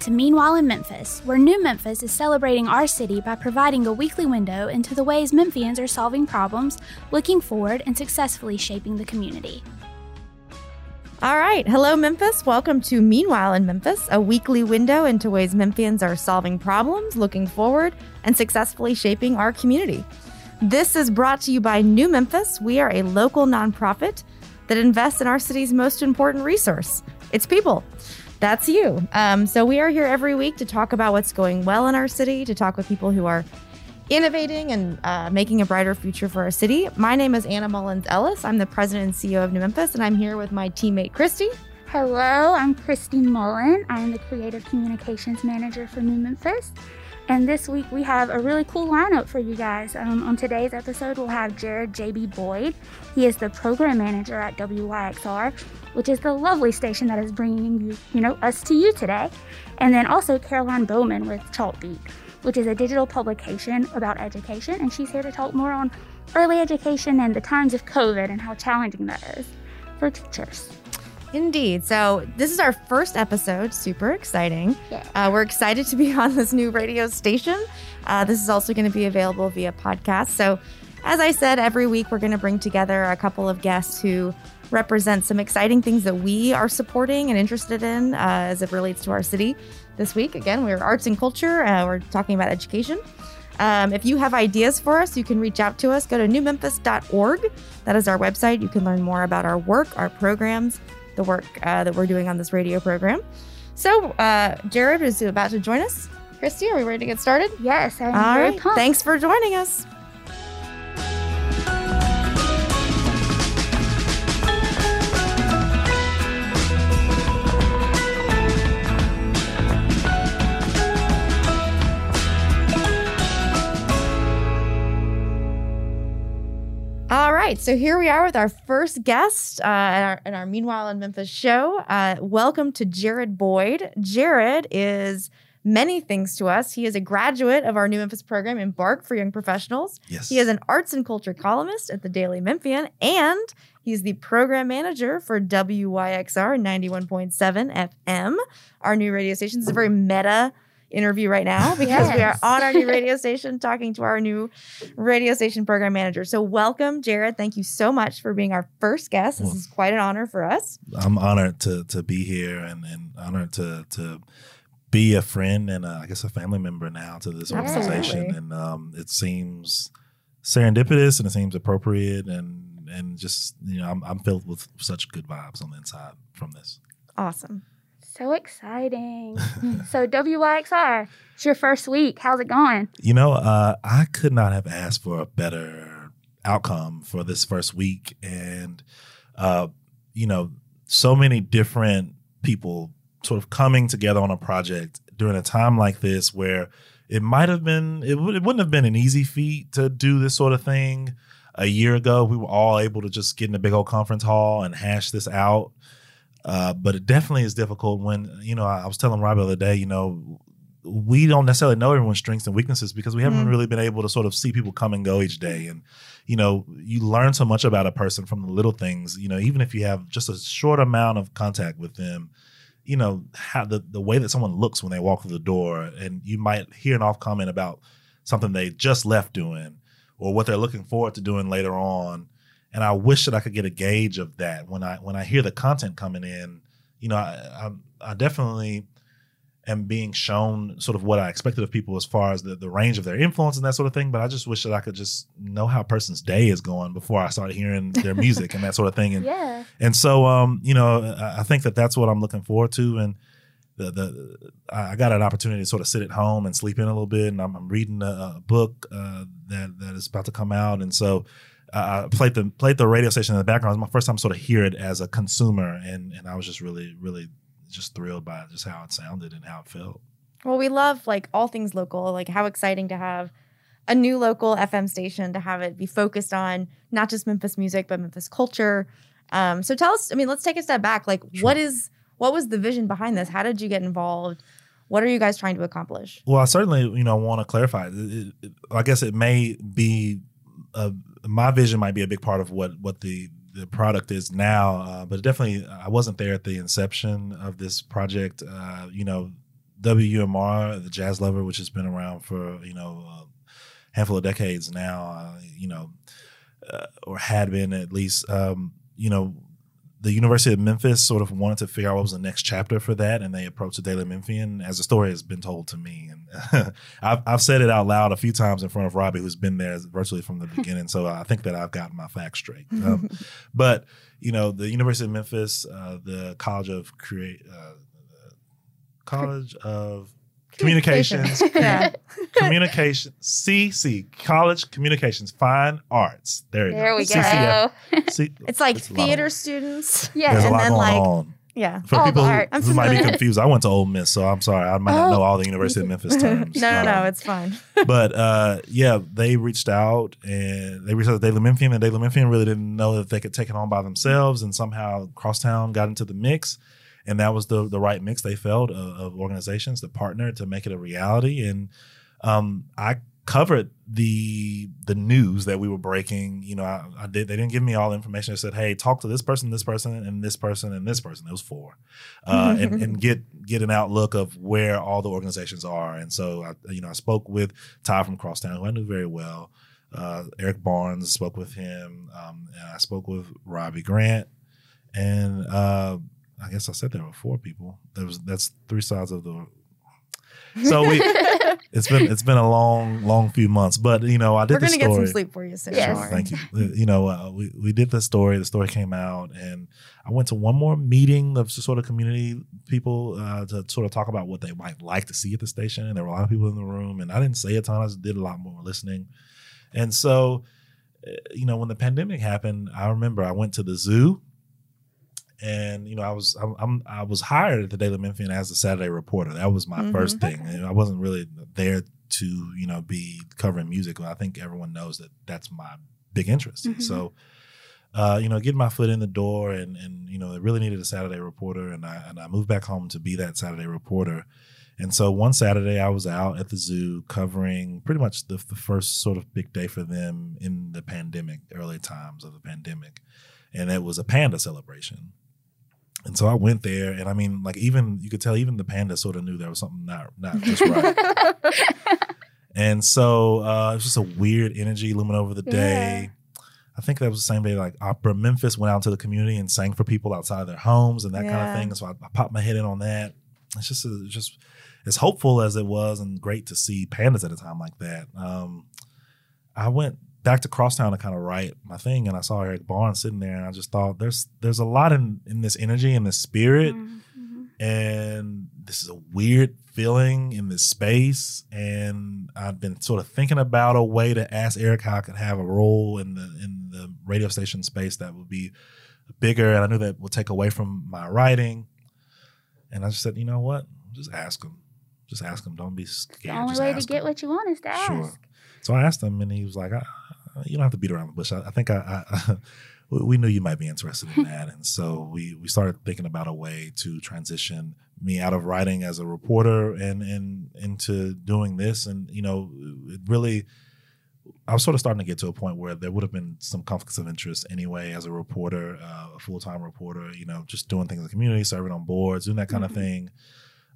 To Meanwhile in Memphis, where New Memphis is celebrating our city by providing a weekly window into the ways Memphians are solving problems, looking forward, and successfully shaping the community. All right. Hello, Memphis. Welcome to Meanwhile in Memphis, a weekly window into ways Memphians are solving problems, looking forward, and successfully shaping our community. This is brought to you by New Memphis. We are a local nonprofit that invests in our city's most important resource it's people. That's you. Um, so we are here every week to talk about what's going well in our city, to talk with people who are innovating and uh, making a brighter future for our city. My name is Anna Mullins Ellis. I'm the president and CEO of New Memphis, and I'm here with my teammate Christy. Hello, I'm Christy Mullen. I'm the creative communications manager for New Memphis. And this week we have a really cool lineup for you guys. Um, on today's episode, we'll have Jared JB Boyd. He is the program manager at WYXR, which is the lovely station that is bringing you, you know, us to you today. And then also Caroline Bauman with Chalkbeat, which is a digital publication about education. And she's here to talk more on early education and the times of COVID and how challenging that is for teachers. Indeed. So, this is our first episode. Super exciting. Yeah. Uh, we're excited to be on this new radio station. Uh, this is also going to be available via podcast. So, as I said, every week we're going to bring together a couple of guests who represent some exciting things that we are supporting and interested in uh, as it relates to our city. This week, again, we're arts and culture. Uh, we're talking about education. Um, if you have ideas for us, you can reach out to us. Go to newmemphis.org. That is our website. You can learn more about our work, our programs, the work uh, that we're doing on this radio program. So, uh, Jared is about to join us. Christy, are we ready to get started? Yes, I'm All very right. pumped. Thanks for joining us. All right, so here we are with our first guest uh, in, our, in our Meanwhile in Memphis show. Uh, welcome to Jared Boyd. Jared is many things to us. He is a graduate of our New Memphis program, Embark for Young Professionals. Yes. He is an arts and culture columnist at the Daily Memphian, and he's the program manager for WYXR 91.7 FM, our new radio station. Is a very meta interview right now because we are on our new radio station talking to our new radio station program manager. So, welcome, Jared. Thank you so much for being our first guest. This Well- is quite an honor for us. I'm honored to to be here and, and honored to to be a friend and uh, I guess a family member now to this organization. Absolutely. And um, it seems serendipitous and it seems appropriate and and just you know I'm, I'm filled with such good vibes on the inside from this. Awesome. So exciting. so WYXR, it's your first week. How's it going? You know, uh, I could not have asked for a better outcome for this first week. And, uh, you know, so many different people sort of coming together on a project during a time like this where it might have been, it, would, it wouldn't have been an easy feat to do this sort of thing. A year ago, we were all able to just get in a big old conference hall and hash this out. Uh, but it definitely is difficult when, you know, I, I was telling Rob the other day, you know, we don't necessarily know everyone's strengths and weaknesses because we haven't Mhm. really been able to sort of see people come and go each day. And, you know, you learn so much about a person from the little things, you know, even if you have just a short amount of contact with them, you know, how the, the way that someone looks when they walk through the door and you might hear an off comment about something they just left doing or what they're looking forward to doing later on. And I wish that I could get a gauge of that when I when I hear the content coming in. You know, I, I, I definitely am being shown sort of what I expected of people as far as the, the range of their influence and that sort of thing. But I just wish that I could just know how a person's day is going before I start hearing their music and that sort of thing. And Yeah. and so, um, you know, I I think that that's what I'm looking forward to. And the the I got an opportunity to sort of sit at home and sleep in a little bit. And I'm, I'm reading a, a book uh, that that is about to come out. And so uh, I played the played the radio station in the background. It was my first time sort of hear it as a consumer, and and I was just really really just thrilled by just how it sounded and how it felt. Well, we love like all things local. Like how exciting to have a new local FM station to have it be focused on not just Memphis music but Memphis culture. Um, so tell us. I mean, let's take a step back. Like, Sure. what is what was the vision behind this? How did you get involved? What are you guys trying to accomplish? Well, I certainly, you know, want to clarify. It, it, I guess it may be uh, my vision might be a big part of what what the the product is now, uh, but definitely I wasn't there at the inception of this project. Uh, you know, WMR, the Jazz Lover, which has been around for you know a handful of decades now, uh, you know, uh, or had been at least. Um, you know, the University of Memphis sort of wanted to figure out what was the next chapter for that, and they approached the Daily Memphian as the story has been told to me. And I've, I've said it out loud a few times in front of Robbie, who's been there virtually from the beginning. so I think that I've gotten my facts straight. Um, but you know, the University of Memphis, uh, the College of Create, uh, College of Communications, Yeah. Communication, CC, College Communications, Fine Arts. There you There go. we CCF. go. See, It's like It's a lot of theater students. Yeah. There's a and lot then going like on. yeah. For All the people who, art. I'm who might be confused, I went to Ole Miss, so I'm sorry. I might not Oh. know all the University of Memphis terms. No, no, no, Um, it's fine. but uh, yeah, they reached out and they reached out to Daily Memphian, and Daily Memphian really didn't know that they could take it on by themselves, and somehow Crosstown got into the mix, and that was the the right mix they felt of, of organizations to partner to make it a reality. And um, I covered the the news that we were breaking. You know, I, I did. They didn't give me all the information. They said, "Hey, talk to this person, this person, and this person, and this person." It was four, uh, and, and get get an outlook of where all the organizations are. And so, I, you know, I spoke with Ty from Crosstown, who I knew very well. Uh, Eric Barnes spoke with him, um, and I spoke with Robbie Grant, and uh, I guess I said there were four people. There was that's three sides of the. So we, it's been it's been a long long few months, but you know I did the story. We're the gonna story. get some sleep for you soon. Yes. don't worry. Thank you. You know, uh, we we did the story. The story came out, and I went to one more meeting of sort of community people uh, to sort of talk about what they might like to see at the station. And there were a lot of people in the room, and I didn't say a ton. I just did a lot more listening. And so, uh, you know, when the pandemic happened, I remember I went to the zoo. And you know, I was I'm, I'm I was hired at the Daily Memphian as a Saturday reporter. That was my Mhm. first thing. And I wasn't really there to you know be covering music. I think everyone knows that that's my big interest. Mhm. So, uh, you know, getting my foot in the door, and and you know, it really needed a Saturday reporter, and I and I moved back home to be that Saturday reporter. And so one Saturday, I was out at the zoo covering pretty much the, the first sort of big day for them in the pandemic, early times of the pandemic, and it was a panda celebration. And so I went there, and I mean, like even you could tell, even the panda sort of knew there was something not not just right. And so uh, it was just a weird energy looming over the day. I think that was the same day like Opera Memphis went out to the community and sang for people outside of their homes and that kind of thing. So I, I popped my head in on that. It's just it's just as hopeful as it was and great to see pandas at a time like that. Um, I went back to Crosstown to kind of write my thing and I saw Eric Barnes sitting there and I just thought there's there's a lot in in this energy and this spirit Mhm. and this is a weird feeling in this space and i've been sort of thinking about a way to ask eric how i could have a role in the in the radio station space that would be bigger and i knew that would take away from my writing and i just said you know what just ask him just ask him don't be scared. The only just way to ask get him. what you want is to ask. Sure. So I asked him, and he was like, I, "You don't have to beat around the bush. I, I think I, I we knew you might be interested in that, and so we we started thinking about a way to transition me out of writing as a reporter and and into doing this, and you know, it really. I was sort of starting to get to a point where there would have been some conflicts of interest anyway as a reporter, uh, a full time reporter, you know, just doing things in the community, serving on boards, doing that kind Mhm. of thing.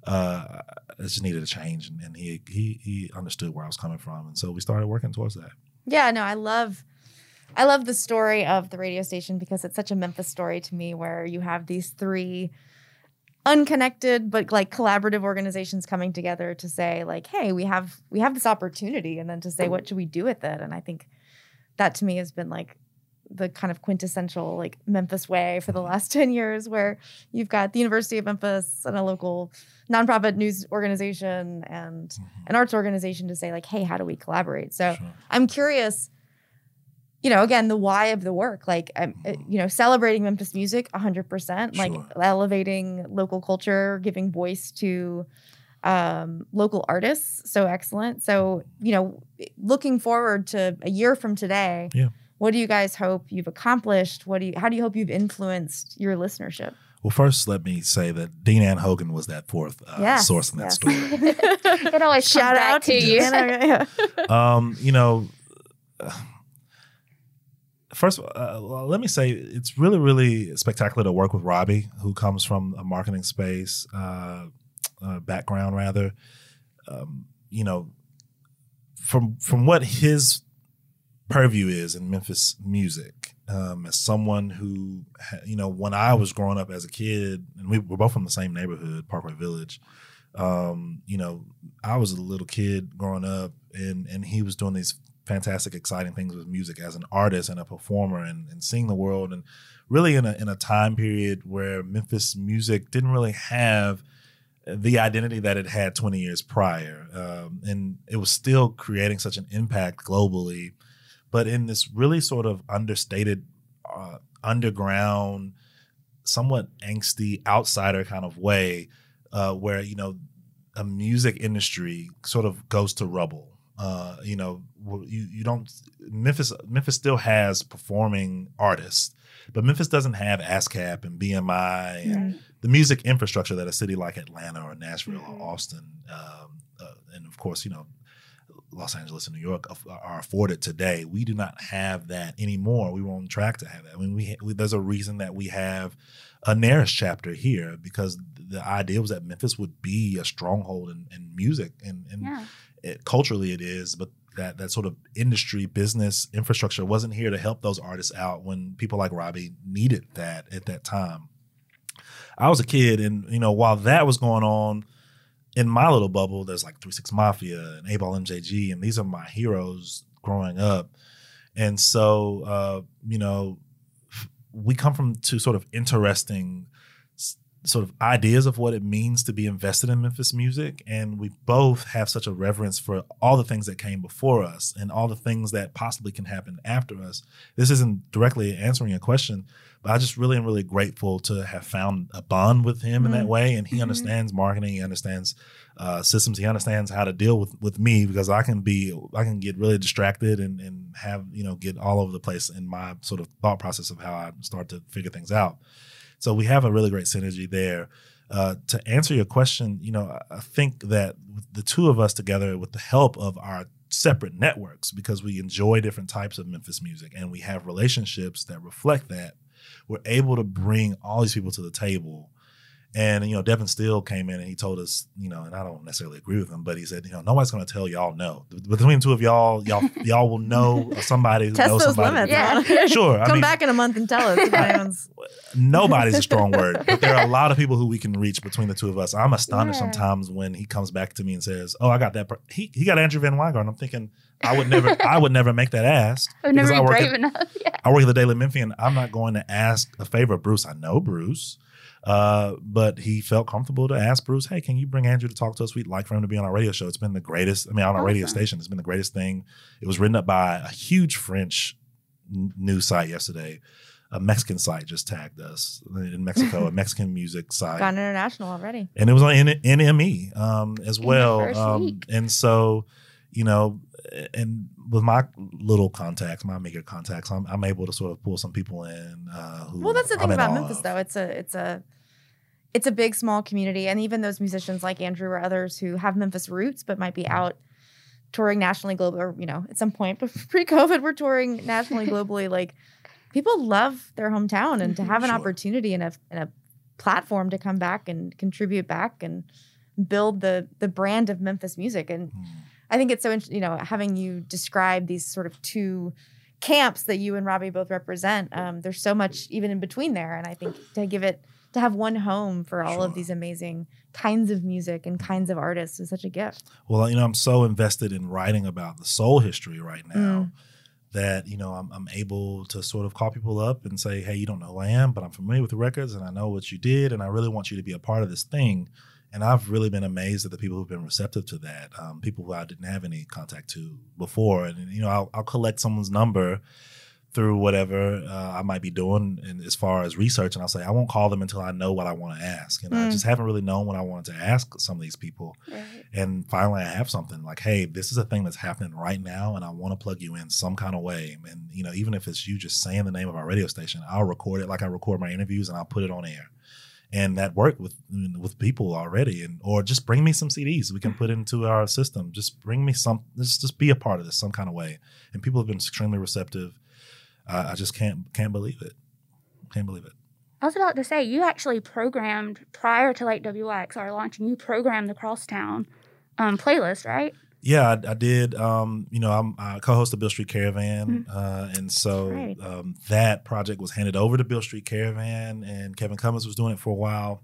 Uh, it just needed a change, and, and he he he understood where I was coming from, and so we started working towards that. Yeah, no, I love I love the story of the radio station because it's such a Memphis story to me where you have these three unconnected but like collaborative organizations coming together to say like hey we have we have this opportunity and then to say mm-hmm. what should we do with it? And i think that to me has been like the kind of quintessential like memphis way for the last 10 years where you've got the university of memphis and a local nonprofit news organization and an arts organization to say like hey how do we collaborate so Sure. I'm curious, you know, again, the why of the work, like, um, uh, you know, celebrating Memphis music 100%, like Sure. elevating local culture, giving voice to um, local artists. So excellent. So, you know, looking forward to a year from today, Yeah. What do you guys hope you've accomplished? What do you, how do you hope you've influenced your listenership? Well, first, let me say that Dean Ann Hogan was that fourth uh, Yes, source in that yes. story. It always comes Shout back out to you. Deanna, yeah. um, you know, uh, first, uh, well, let me say it's really, really spectacular to work with Robbie, who comes from a marketing space. Uh, uh, background rather. Um, you know, from from what his purview is in Memphis music, um, as someone who, you know, when I was growing up as a kid, and we were both from the same neighborhood, Parkway Village. Um, you know, I was a little kid growing up, and and he was doing these fantastic, exciting things with music as an artist and a performer, and, and seeing the world, and really in a in a time period where Memphis music didn't really have the identity that it had 20 years prior, um, and it was still creating such an impact globally but in this really sort of understated, uh, underground, somewhat angsty outsider kind of way, uh, where you know a music industry sort of goes to rubble. Uh, you know, you you don't Memphis Memphis still has performing artists, but Memphis doesn't have ASCAP and BMI and the music infrastructure that a city like Atlanta or Nashville mm-hmm. or Austin, um, uh, and of course, you know, Los Angeles and New York are afforded today. We do not have that anymore. We were on track to have that. I mean, we, we there's a reason that we have a NARAS chapter here because the idea was that Memphis would be a stronghold in, in music and, and yeah. it, culturally it is, but that that sort of industry business infrastructure wasn't here to help those artists out when people like Robbie needed that at that time. I was a kid, and you know, while that was going on in my little bubble, there's like Three Six Mafia and 8Ball MJG, and these are my heroes growing up. And so, uh, you know, we come from two sort of interesting sort of ideas of what it means to be invested in Memphis music. And we both have such a reverence for all the things that came before us and all the things that possibly can happen after us. This isn't directly answering a question, but I just really am really grateful to have found a bond with him mm-hmm. in that mm-hmm. way. And he mm-hmm. understands marketing, he understands uh, systems, he understands how to deal with, with me because I can be, I can get really distracted and, and have, you know, get all over the place in my sort of thought process of how I start to figure things out. So we have a really great synergy there. Uh, to answer your question, you know, I think that the two of us together, with the help of our separate networks, because we enjoy different types of Memphis music and we have relationships that reflect that, we're able to bring all these people to the table and you know, Devin Steele came in and he told us, you know, and I don't necessarily agree with him, but he said, you know, nobody's going to tell y'all no. Between the two of y'all, y'all y'all will know somebody who Test knows those somebody. Limits, yeah, sure. Come I mean, back in a month and tell us. nobody's a strong word, but there are a lot of people who we can reach between the two of us. I'm astonished yeah. sometimes when he comes back to me and says, "Oh, I got that." Per-. He he got Andrew VanWyngarden. I'm thinking. I would never, I would never make that ask. I would never be brave at, enough. Yeah. I work at the Daily Memphian. I'm not going to ask a favor of Bruce. I know Bruce. Uh, but he felt comfortable to ask Bruce, "Hey, can you bring Andrew to talk to us? We'd like for him to be on our radio show. It's been the greatest. I mean, on our awesome. radio station, it's been the greatest thing. It was written up by a huge French n- news site yesterday. A Mexican site just tagged us in Mexico, a Mexican music site. Gone international already, and it was on N- NME um, as well. Um, and so, you know, and with my little contacts, my meager contacts, I'm, I'm able to sort of pull some people in. Uh, well, that's the thing about Memphis, of. though. It's a it's a it's a big small community, and even those musicians like Andrew or others who have Memphis roots but might be mm-hmm. out touring nationally, globally, or you know, at some point, but pre-COVID, we're touring nationally, globally. Like people love their hometown, and to have an sure. opportunity and a and a platform to come back and contribute back and build the the brand of Memphis music and. Mm I think it's so interesting, you know, having you describe these sort of two camps that you and Robbie both represent. Um, there's so much even in between there, and I think to give it to have one home for all sure. of these amazing kinds of music and kinds of artists is such a gift. Well, you know, I'm so invested in writing about the soul history right now. Mm. That you know, I'm, I'm able to sort of call people up and say, "Hey, you don't know who I am, but I'm familiar with the records, and I know what you did, and I really want you to be a part of this thing." And I've really been amazed at the people who've been receptive to that. Um, people who I didn't have any contact to before, and you know, I'll, I'll collect someone's number through whatever uh, I might be doing, and as far as research, and I'll say I won't call them until I know what I want to ask, and mm. I just haven't really known what I wanted to ask some of these people. Right. And finally, I have something like, "Hey, this is a thing that's happening right now, and I want to plug you in some kind of way." And you know, even if it's you just saying the name of our radio station, I'll record it like I record my interviews, and I'll put it on air and that worked with with people already and or just bring me some CDs we can put into our system. Just bring me some just just be a part of this some kind of way. And people have been extremely receptive. Uh, I just can't can't believe it. Can't believe it. I was about to say, you actually programmed prior to like WYXR launching, you programmed the Crosstown um, playlist, right? Yeah, I, I did. Um, you know, I'm, I co-host the Beale Street Caravan, Mhm. uh, and so Right. um, that project was handed over to Beale Street Caravan, and Kevin Cummins was doing it for a while.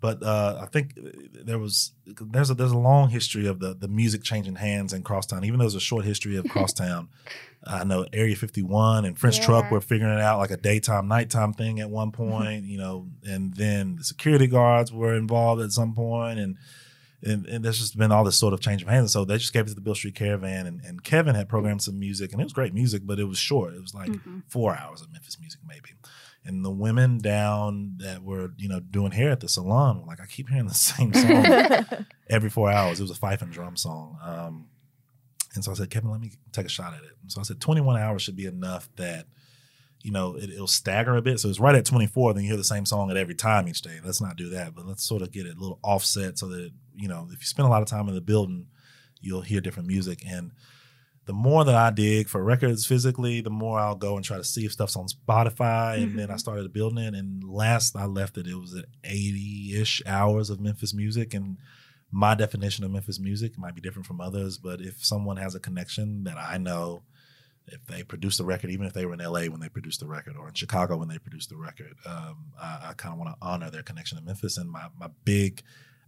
But uh, I think there was there's a there's a long history of the the music changing hands in Crosstown. Even though there's a short history of Crosstown, I know Area 51 and French Truck were figuring it out like a daytime nighttime thing at one point. You know, and then the security guards were involved at some point, and and, and there's just been all this sort of change of hands. And so they just gave it to the Beale Street Caravan, and, and Kevin had programmed some music, and it was great music, but it was short. It was like Mhm. four hours of Memphis music, maybe. And the women down that were, you know, doing hair at the salon were like, I keep hearing the same song every four hours. It was a fife and drum song. Um, and so I said, Kevin, let me take a shot at it. And so I said, 21 hours should be enough that, you know, it, it'll stagger a bit. So it's right at 24, then you hear the same song at every time each day. Let's not do that, but let's sort of get it a little offset so that, you know, if you spend a lot of time in the building, you'll hear different music. And the more that I dig for records physically, the more I'll go and try to see if stuff's on Spotify. And then I started building it. And last I left it, it was at 80 ish hours of Memphis music. And my definition of Memphis music might be different from others, but if someone has a connection that I know, if they produced the record, even if they were in LA when they produced the record or in Chicago when they produced the record, um, I, I kind of want to honor their connection to Memphis. And my my big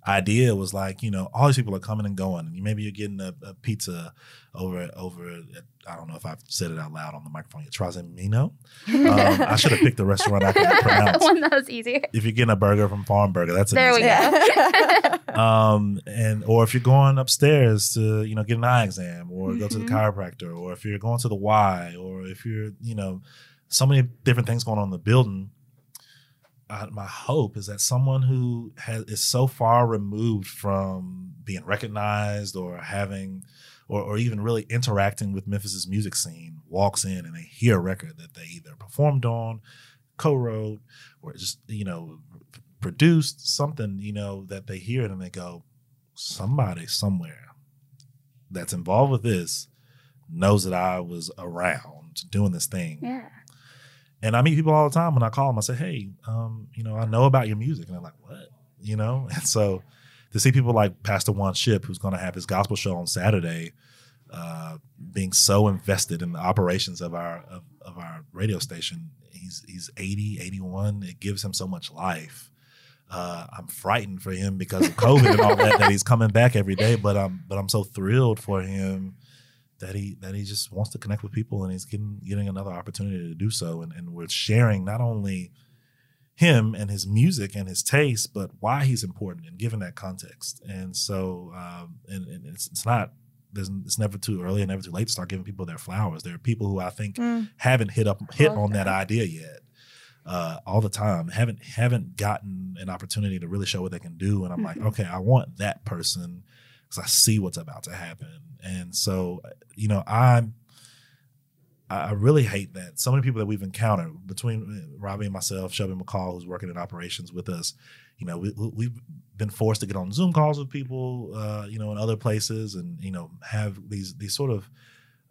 idea was like, you know, all these people are coming and going, and maybe you're getting a, a pizza over over. At, I don't know if I've said it out loud on the microphone yet. Trazemino. Um, I should have picked a restaurant I could pronounce. One that was easier. If you're getting a burger from Farm Burger, that's an There we go. Um and or if you're going upstairs to you know get an eye exam or go to the Mhm. chiropractor or if you're going to the y or if you're you know so many different things going on in the building my hope is that someone who has is so far removed from being recognized or having or, or even really interacting with Memphis's music scene walks in and they hear a record that they either performed on, co-wrote, or just you know produced something you know that they hear it and they go, somebody somewhere that's involved with this knows that I was around doing this thing. Yeah. And I meet people all the time when I call them. I say, "Hey, um, you know, I know about your music," and they're like, "What?" You know. And so to see people like Pastor Juan Ship, who's going to have his gospel show on Saturday, uh, being so invested in the operations of our of, of our radio station, he's he's 80, 81. It gives him so much life. Uh, I'm frightened for him because of COVID and all that that he's coming back every day, but I'm but I'm so thrilled for him that he that he just wants to connect with people and he's getting getting another opportunity to do so. And, and we're sharing not only him and his music and his taste but why he's important and giving that context. And so um, and, and it's, it's not there's it's never too early and never too late to start giving people their flowers. There are people who i think Mm. haven't hit up hit Oh, on that idea yet uh, all the time haven't haven't gotten an opportunity to really show what they can do. And i'm like Mhm. okay i want that person because i see what's about to happen and so you know i'm I I really hate that so many people that we've encountered between uh, Robbie and myself, Shelby McCall, who's working in operations with us. You know, we, we- we've been forced to get on Zoom calls with people, uh, you know, in other places, and you know, have these these sort of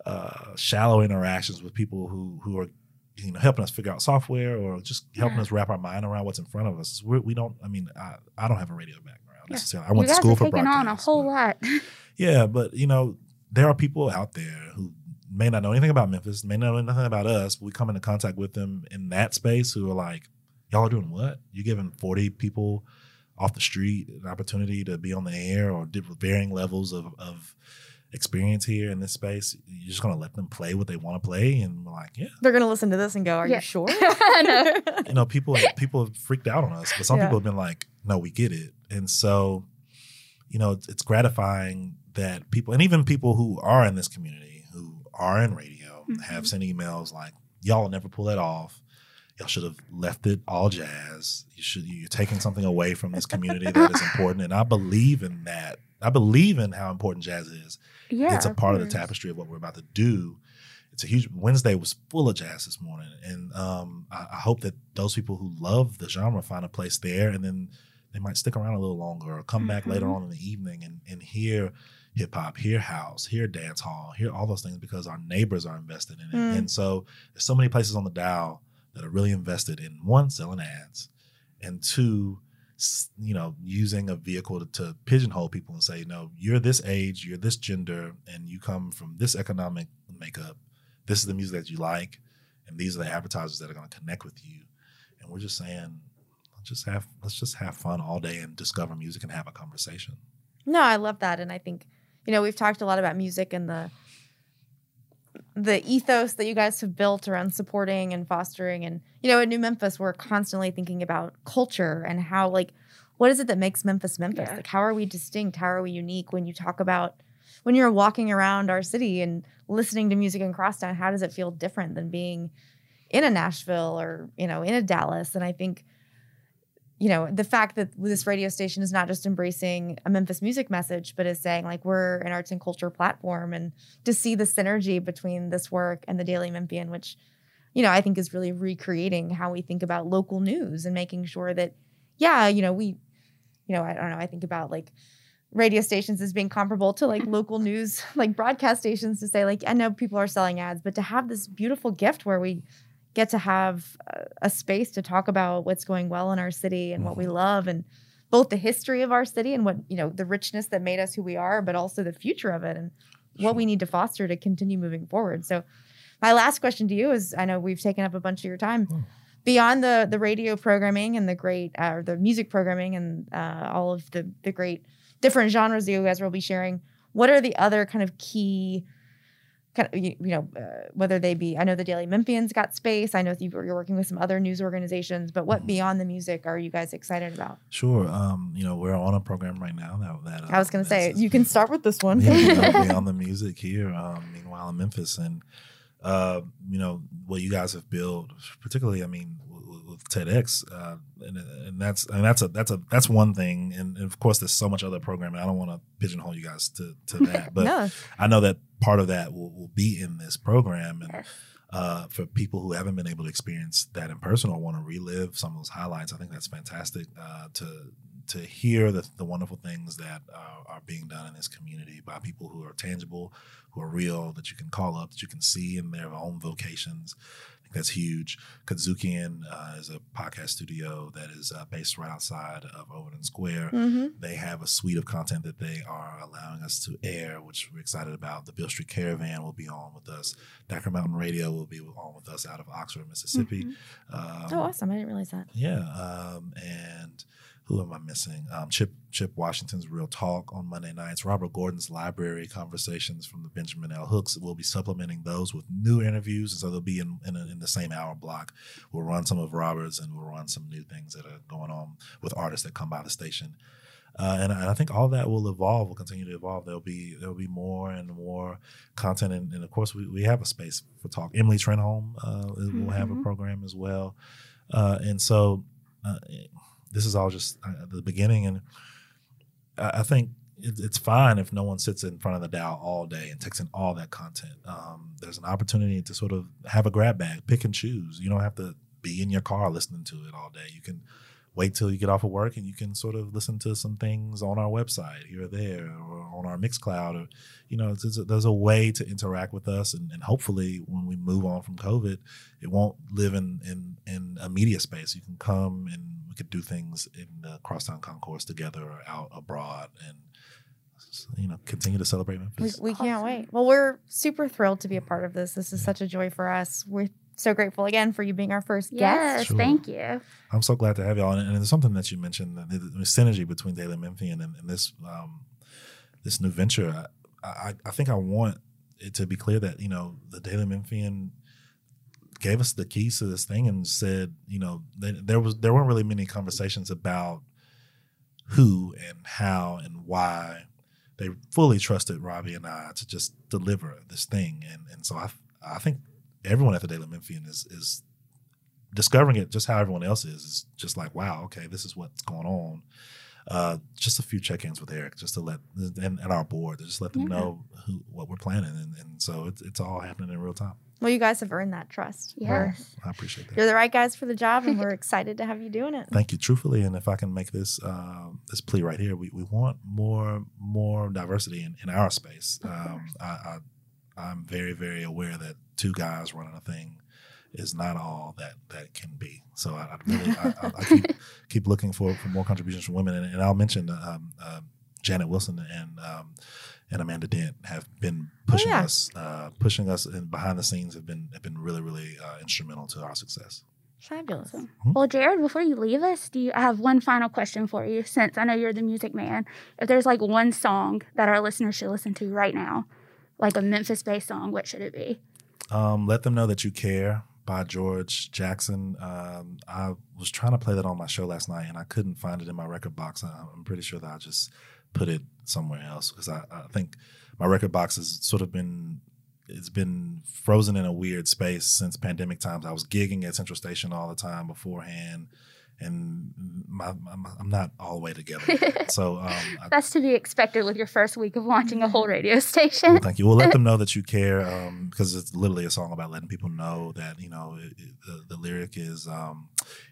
uh, shallow interactions with people who who are you know helping us figure out software or just helping Yeah. us wrap our mind around what's in front of us. We're, we don't. I mean, I, I don't have a radio background Yeah. necessarily. I You went to school are for taking broadcast. on a whole but- lot. yeah, but you know, there are people out there who may not know anything about Memphis, may not know nothing about us, but we come into contact with them in that space who are like, Y'all are doing what? You're giving 40 people off the street an opportunity to be on the air or different varying levels of, of experience here in this space. You're just gonna let them play what they want to play, and we're like, yeah, They're gonna listen to this and go, "Are Yeah. you sure?" No. you know, people people have freaked out on us, but some Yeah. people have been like, "No, we get it." And so, you know, it's, it's gratifying that people, and even people who are in this community, who are in radio, have Mhm. sent emails like, "Y'all never pull that off. Y'all should have left it all jazz. You should you're taking something away from this community that is important." And I believe in that. I believe in how important jazz is yeah. it's a part of the tapestry of what we're about to do. It's a huge Wednesday was full of jazz this morning, and um, I, I hope that those people who love the genre find a place there, and then they might stick around a little longer or come back later Mhm. on in the evening and, and hear hip hop, hear house, hear dance hall, hear all those things because our neighbors are invested in it. Mm. And so there's so many places on the dial that are really invested in one selling ads and two, you know, using a vehicle to, to pigeonhole people and say, no, you're this age, you're this gender, and you come from this economic makeup. This is the music that you like, and these are the advertisers that are going to connect with you. And we're just saying, let's just have let's just have fun all day and discover music and have a conversation. No, I love that, and I think you know we've talked a lot about music and the the ethos that you guys have built around supporting and fostering, and you know, in New Memphis, we're constantly thinking about culture and how like what is it that makes Memphis Memphis? Yeah. Like, how are we distinct? How are we unique? When you talk about when you're walking around our city and listening to music in Crosstown, how does it feel different than being in a Nashville or you know in a Dallas? And I think you know the fact that this radio station is not just embracing a memphis music message but is saying like we're an arts and culture platform and to see the synergy between this work and the daily memphian which you know i think is really recreating how we think about local news and making sure that yeah you know we you know i don't know i think about like radio stations as being comparable to like local news like broadcast stations to say like i know people are selling ads but to have this beautiful gift where we get to have a, space to talk about what's going well in our city and what we love and both the history of our city and what you know the richness that made us who we are but also the future of it and what we need to foster to continue moving forward. So my last question to you is i know we've taken up a bunch of your time. Hmm. beyond the the radio programming and the great uh, or the music programming and uh, all of the the great different genres that you guys will be sharing what are the other kind of key kind of you, you know uh, whether they be i know the daily memphians got space i know you- you're working with some other news organizations but what Mhm. beyond the music are you guys excited about Sure. Um, you know, we're on a program right now that that uh, i was going to say you can start with this one yeah, you know, beyond the music here. Um, meanwhile in Memphis, and uh, you know what you guys have built, particularly, I mean, with, with TEDx, uh, and, and that's and that's a that's a that's one thing, and, and of course, there's so much other programming. I don't want to pigeonhole you guys to to that, but no I know that part of that will, will be in this program, and uh, for people who haven't been able to experience that in person or want to relive some of those highlights, I think that's fantastic uh, to to hear the, the wonderful things that uh, are being done in this community by people who are tangible, who are real, that you can call up, that you can see in their own vocations. That's huge. Kazukian uh, is a podcast studio that is uh, based right outside of Overton Square hmm they have a suite of content that they are allowing us to air, which we're excited about. The Beale Street Caravan will be on with us. Thacker Mountain Radio will be on with us out of Oxford, Mississippi. Um, oh awesome i didn't realize that Yeah, um, and who am I missing? Um, Chip Chip Washington's Real Talk on Monday nights. Robert Gordon's Library Conversations from the Benjamin L. Hooks. We'll be supplementing those with new interviews, and so they'll be in in, a, in the same hour block. We'll run some of Robert's, and we'll run some new things that are going on with artists that come by the station. Uh, and, I- and I think all that will evolve, will continue to evolve. There'll be there'll be more and more content, and, and of course we, we have a space for talk. Emily Trenholm uh, will have a Mhm. program as well, uh, and so uh, this is all just uh, the beginning. And I, I think it, it's fine if no one sits in front of the dial all day and takes in all that content. Um, there's an opportunity to sort of have a grab bag, pick and choose. You don't have to be in your car listening to it all day. You can wait till you get off of work and you can sort of listen to some things on our website here or there or on our Mixcloud or you know a, there's a way to interact with us and, and hopefully when we move on from COVID it won't live in, in in a media space you can come and we could do things in the crosstown concourse together or out abroad and you know continue to celebrate we, Memphis we can't Awesome. wait well we're super thrilled to be a part of this this is such a joy for us we're so grateful again for you being our first guest Yes, Sure. thank you. I'm so glad to have y'all. And, and there's something that you mentioned, the, the synergy between Daily Memphian and, and this um, this new venture. I, I, I think I want it to be clear that you know the Daily Memphian gave us the keys to this thing and said, you know, they, there was there weren't really many conversations about who and how and why. They fully trusted Robbie and I to just deliver this thing, and and so I I think everyone at the Daily Memphian is is discovering it just how everyone else is is just like wow okay this is what's going on uh just a few check-ins with eric just to let and, and our board to just let them Yeah. know who what we're planning and, and so it's, it's all happening in real time well you guys have earned that trust We're- Yes. i appreciate that you're the right guys for the job and we're excited to have you doing it thank you truthfully and if i can make this um this plea right here we, we want more more diversity in, in our space um. I, I i'm very very aware that two guys running a thing is not all that that can be. So I, I really I, I, I keep keep looking for for more contributions from women, and, and I'll mention um, uh, Janet Wilson and um, and Amanda Dent have been pushing yeah. us, uh, pushing us, and behind the scenes have been have been really really uh, instrumental to our success. Fabulous. Awesome. Mhm. Well, Jared, before you leave us, do you I have one final question for you? Since I know you're the music man, if there's like one song that our listeners should listen to right now, like a Memphis-based song, what should it be? Um, Let them know that you care by George Jackson. Um, I was trying to play that on my show last night, and I couldn't find it in my record box. I- I'm pretty sure that I just put it somewhere else because I, I think my record box has sort of been it's been frozen in a weird space since pandemic times. I was gigging at Central Station all the time beforehand, and my, my, I'm not all the way together. so um, I, That's to be expected with your first week of launching a whole radio station. well, thank you. We'll let them know that you care because it's literally a song about letting people know that, you know, it, it- the, the lyric is um,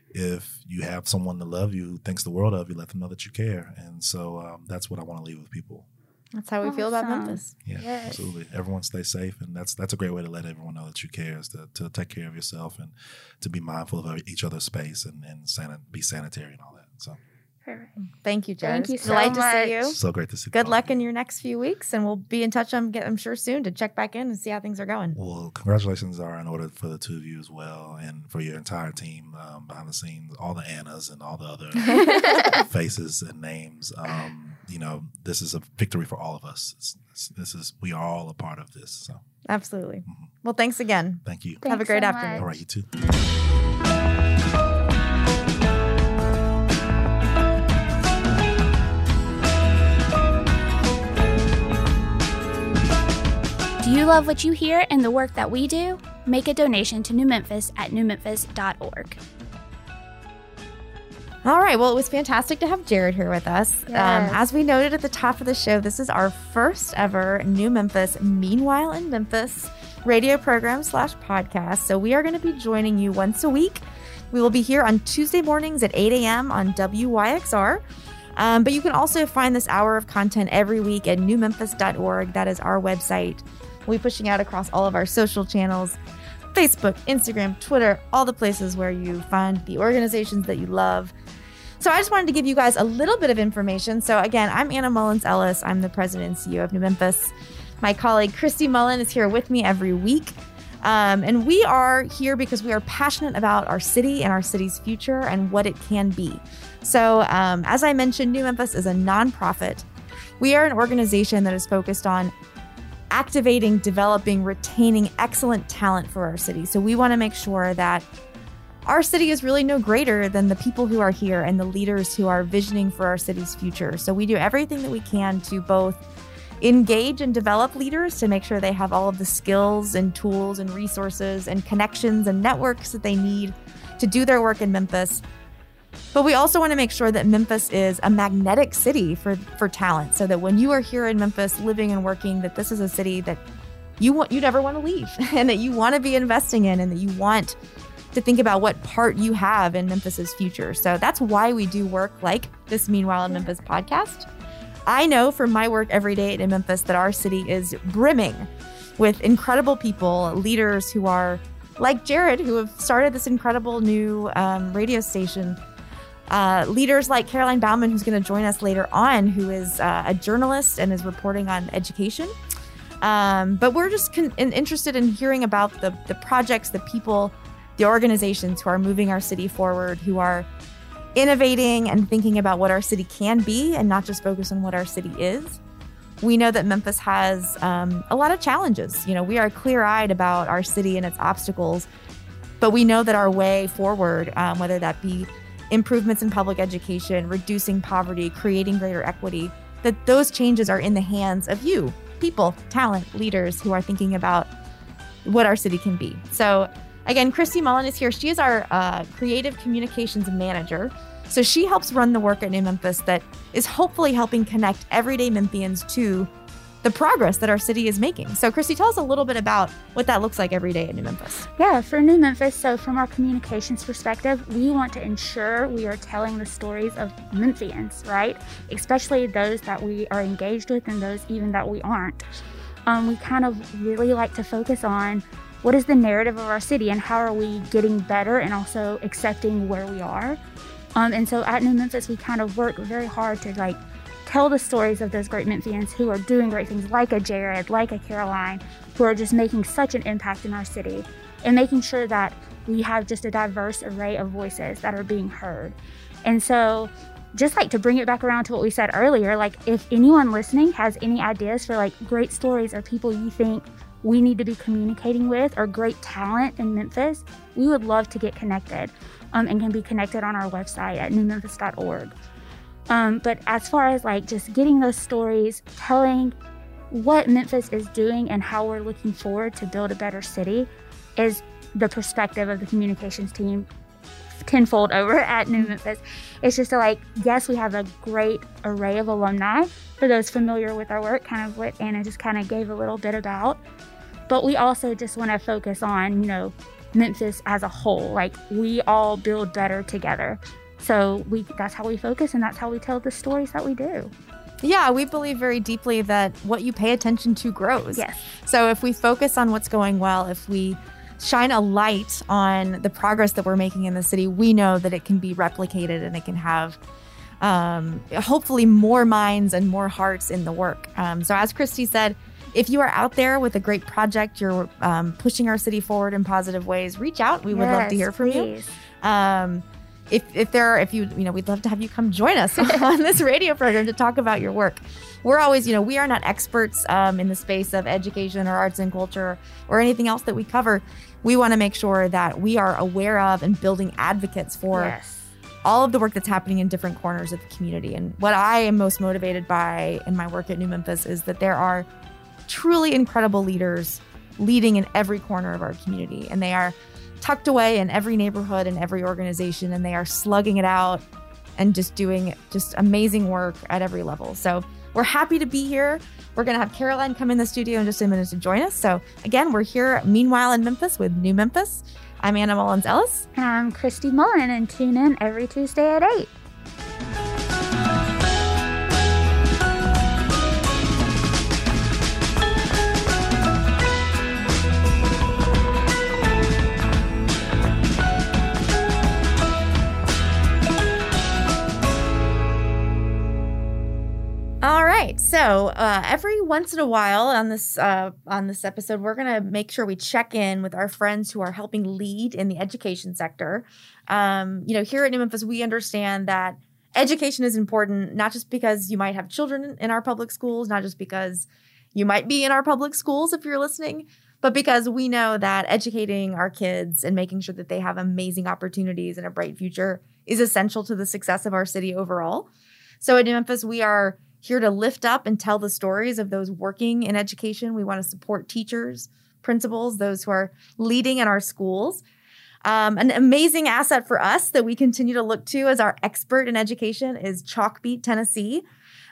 if you have someone to love you who thinks the world of you, let them know that you care. And so um, that's what I want to leave with people. That's how we feel about Memphis. Yeah, Yes. absolutely. Everyone stay safe. And that's that's a great way to let everyone know that you care is to, to take care of yourself and to be mindful of each other's space and, and sanit- be sanitary and all that. So, Perfect. Thank you, Jared. Thank you so Delight to see much. you. so great to see you. Good luck in your next few weeks, and we'll be in touch. I'm, I'm sure soon to check back in and see how things are going. Well, congratulations are in order for the two of you as well, and for your entire team um, behind the scenes, all the Annas and all the other faces and names. Um, you know, this is a victory for all of us. It's, it's, this is we are all a part of this. So, Absolutely. Mhm. Well, thanks again. thank you. Have a great so afternoon. much. All right, you too. You love what you hear and the work that we do? Make a donation to New Memphis at newmemphis.org. All right. Well, it was fantastic to have Jared here with us. Um, as we noted at the top of the show, this is our first ever New Memphis Meanwhile in Memphis radio program slash podcast. So we are going to be joining you once a week. We will be here on Tuesday mornings at 8 a.m. on WYXR. Um, but you can also find this hour of content every week at newmemphis.org. That is our website. We'll be pushing out across all of our social channels Facebook, Instagram, Twitter, all the places where you find the organizations that you love. So I just wanted to give you guys a little bit of information. So again, I'm Anna Mullins Ellis. I'm the president and CEO of New Memphis. My colleague Christy Mullen is here with me every week. Um, and we are here because we are passionate about our city and our city's future and what it can be. So, um, as I mentioned, New Memphis is a nonprofit. We are an organization that is focused on activating, developing, retaining excellent talent for our city. So, we want to make sure that our city is really no greater than the people who are here and the leaders who are visioning for our city's future. So we do everything that we can to both engage and develop leaders to make sure they have all of the skills and tools and resources and connections and networks that they need to do their work in Memphis. But we also want to make sure that Memphis is a magnetic city for, for talent so that when you are here in Memphis living and working, that this is a city that you want you never want to leave and that you want to be investing in and that you want to think about what part you have in Memphis's future. So that's why we do work like this Meanwhile in Memphis podcast. I know from my work every day in Memphis that our city is brimming with incredible people, leaders who are like Jared, who have started this incredible new um, radio station. Uh, leaders like Caroline Bauman, who's going to join us later on, who is uh, a journalist and is reporting on education. Um, but we're just con- in- interested in hearing about the, the projects, the people, the organizations who are moving our city forward, who are innovating and thinking about what our city can be and not just focus on what our city is. We know that Memphis has um, a lot of challenges. You know, we are clear eyed about our city and its obstacles, but we know that our way forward, um, whether that be improvements in public education, reducing poverty, creating greater equity, that those changes are in the hands of you, people, talent, leaders who are thinking about what our city can be. So, again, Christy Mullen is here. She is our uh, creative communications manager. So, she helps run the work at New Memphis that is hopefully helping connect everyday Memphians to the progress that our city is making. So, Christy, tell us a little bit about what that looks like every day in New Memphis. Yeah, for New Memphis, so from our communications perspective, we want to ensure we are telling the stories of Memphians, right? Especially those that we are engaged with and those even that we aren't. Um, we kind of really like to focus on what is the narrative of our city and how are we getting better and also accepting where we are. Um, and so at New Memphis, we kind of work very hard to like tell the stories of those great Memphians who are doing great things, like a Jared, like a Caroline, who are just making such an impact in our city, and making sure that we have just a diverse array of voices that are being heard. And so, just like to bring it back around to what we said earlier, like if anyone listening has any ideas for like great stories or people you think we need to be communicating with or great talent in Memphis, we would love to get connected um, and can be connected on our website at newmemphis.org. Um, but as far as like just getting those stories, telling what Memphis is doing and how we're looking forward to build a better city is the perspective of the communications team tenfold over at New Memphis. It's just to like, yes, we have a great array of alumni for those familiar with our work, kind of what Anna just kind of gave a little bit about. But we also just want to focus on, you know, Memphis as a whole. Like we all build better together. So we that's how we focus and that's how we tell the stories that we do. Yeah, we believe very deeply that what you pay attention to grows. Yes. So if we focus on what's going well, if we shine a light on the progress that we're making in the city, we know that it can be replicated and it can have um, hopefully more minds and more hearts in the work. Um, so as Christy said, if you are out there with a great project, you're um, pushing our city forward in positive ways, reach out. We would yes, love to hear from please. you. If, if there are, if you, you know, we'd love to have you come join us on this radio program to talk about your work. We're always, you know, we are not experts um, in the space of education or arts and culture or anything else that we cover. We want to make sure that we are aware of and building advocates for Yes. all of the work that's happening in different corners of the community. And what I am most motivated by in my work at New Memphis is that there are truly incredible leaders leading in every corner of our community. And they are tucked away in every neighborhood and every organization, and they are slugging it out and just doing just amazing work at every level. So we're happy to be here. We're going to have Caroline come in the studio in just a minute to join us. So again, we're here meanwhile in Memphis with New Memphis. I'm Anna Mullins Ellis. And I'm Christy Mullen and tune in every Tuesday at 8. So uh, every once in a while on this uh, on this episode, we're gonna make sure we check in with our friends who are helping lead in the education sector. Um, you know, here at New Memphis, we understand that education is important, not just because you might have children in our public schools, not just because you might be in our public schools if you're listening, but because we know that educating our kids and making sure that they have amazing opportunities and a bright future is essential to the success of our city overall. So at New Memphis, we are here to lift up and tell the stories of those working in education. We want to support teachers, principals, those who are leading in our schools. Um, an amazing asset for us that we continue to look to as our expert in education is Chalkbeat Tennessee.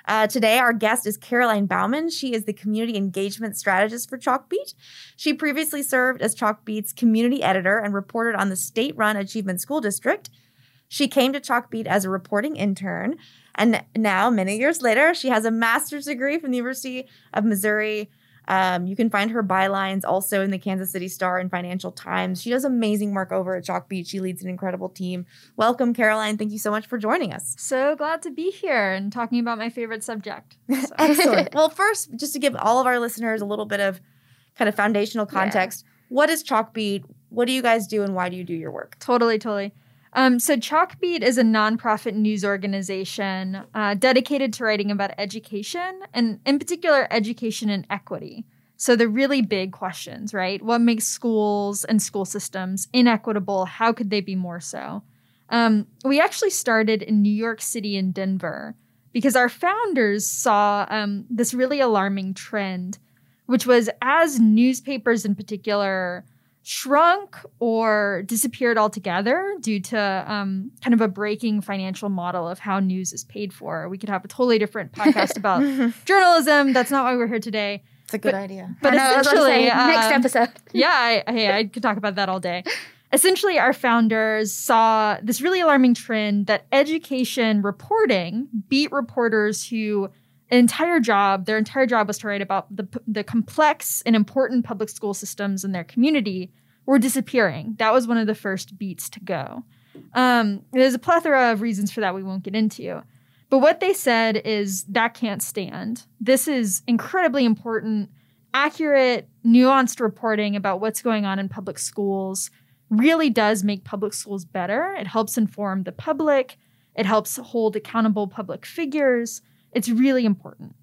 Uh, today, our guest is Caroline Bauman. She is the community engagement strategist for Chalkbeat. She previously served as Chalkbeat's community editor and reported on the state run Achievement School District. She came to Chalkbeat as a reporting intern, and now, many years later, she has a master's degree from the University of Missouri. Um, you can find her bylines also in the Kansas City Star and Financial Times. She does amazing work over at Chalkbeat. She leads an incredible team. Welcome, Caroline. Thank you so much for joining us. So glad to be here and talking about my favorite subject. So. Excellent. well, first, just to give all of our listeners a little bit of kind of foundational context, what is Chalkbeat? What do you guys do, and why do you do your work? Totally, totally. Um, so Chalkbeat is a nonprofit news organization uh, dedicated to writing about education and, in particular, education and equity. So the really big questions, right? What makes schools and school systems inequitable? How could they be more so? Um, we actually started in New York City and Denver because our founders saw um, this really alarming trend, which was as newspapers in particular shrunk or disappeared altogether due to um, kind of a breaking financial model of how news is paid for. We could have a totally different podcast about journalism. That's not why we're here today. It's a good But- idea. But know, essentially, say, next um, episode. yeah, I, hey, I could talk about that all day. Essentially, our founders saw this really alarming trend that education reporting, beat reporters who entire job, their entire job was to write about the, the complex and important public school systems in their community were disappearing. That was one of the first beats to go. Um, there's a plethora of reasons for that we won't get into. But what they said is that can't stand. This is incredibly important, accurate, nuanced reporting about what's going on in public schools really does make public schools better. It helps inform the public, it helps hold accountable public figures. It's really important.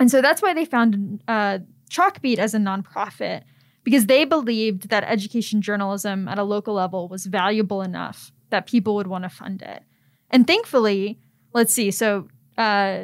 And so that's why they founded uh, Chalkbeat as a nonprofit because they believed that education journalism at a local level was valuable enough that people would want to fund it. And thankfully, let's see, so uh,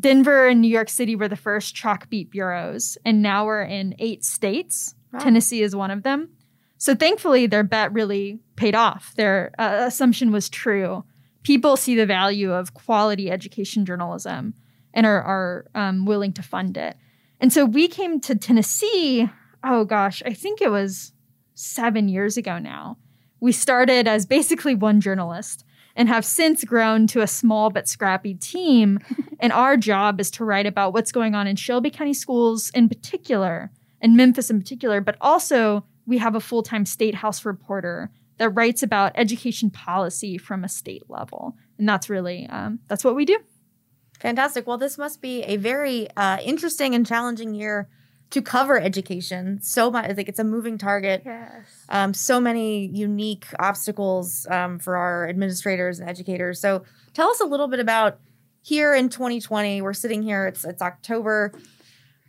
Denver and New York City were the first Chalkbeat bureaus, and now we're in eight states. Wow. Tennessee is one of them. So thankfully, their bet really paid off. Their uh, assumption was true. People see the value of quality education journalism and are, are um, willing to fund it. And so we came to Tennessee, oh gosh, I think it was seven years ago now. We started as basically one journalist and have since grown to a small but scrappy team. and our job is to write about what's going on in Shelby County schools in particular, and Memphis in particular, but also we have a full time state house reporter that writes about education policy from a state level, and that's really um, that's what we do. Fantastic. Well, this must be a very uh, interesting and challenging year to cover education. So much, like it's a moving target. Yes. Um, so many unique obstacles um, for our administrators and educators. So, tell us a little bit about here in 2020. We're sitting here. It's it's October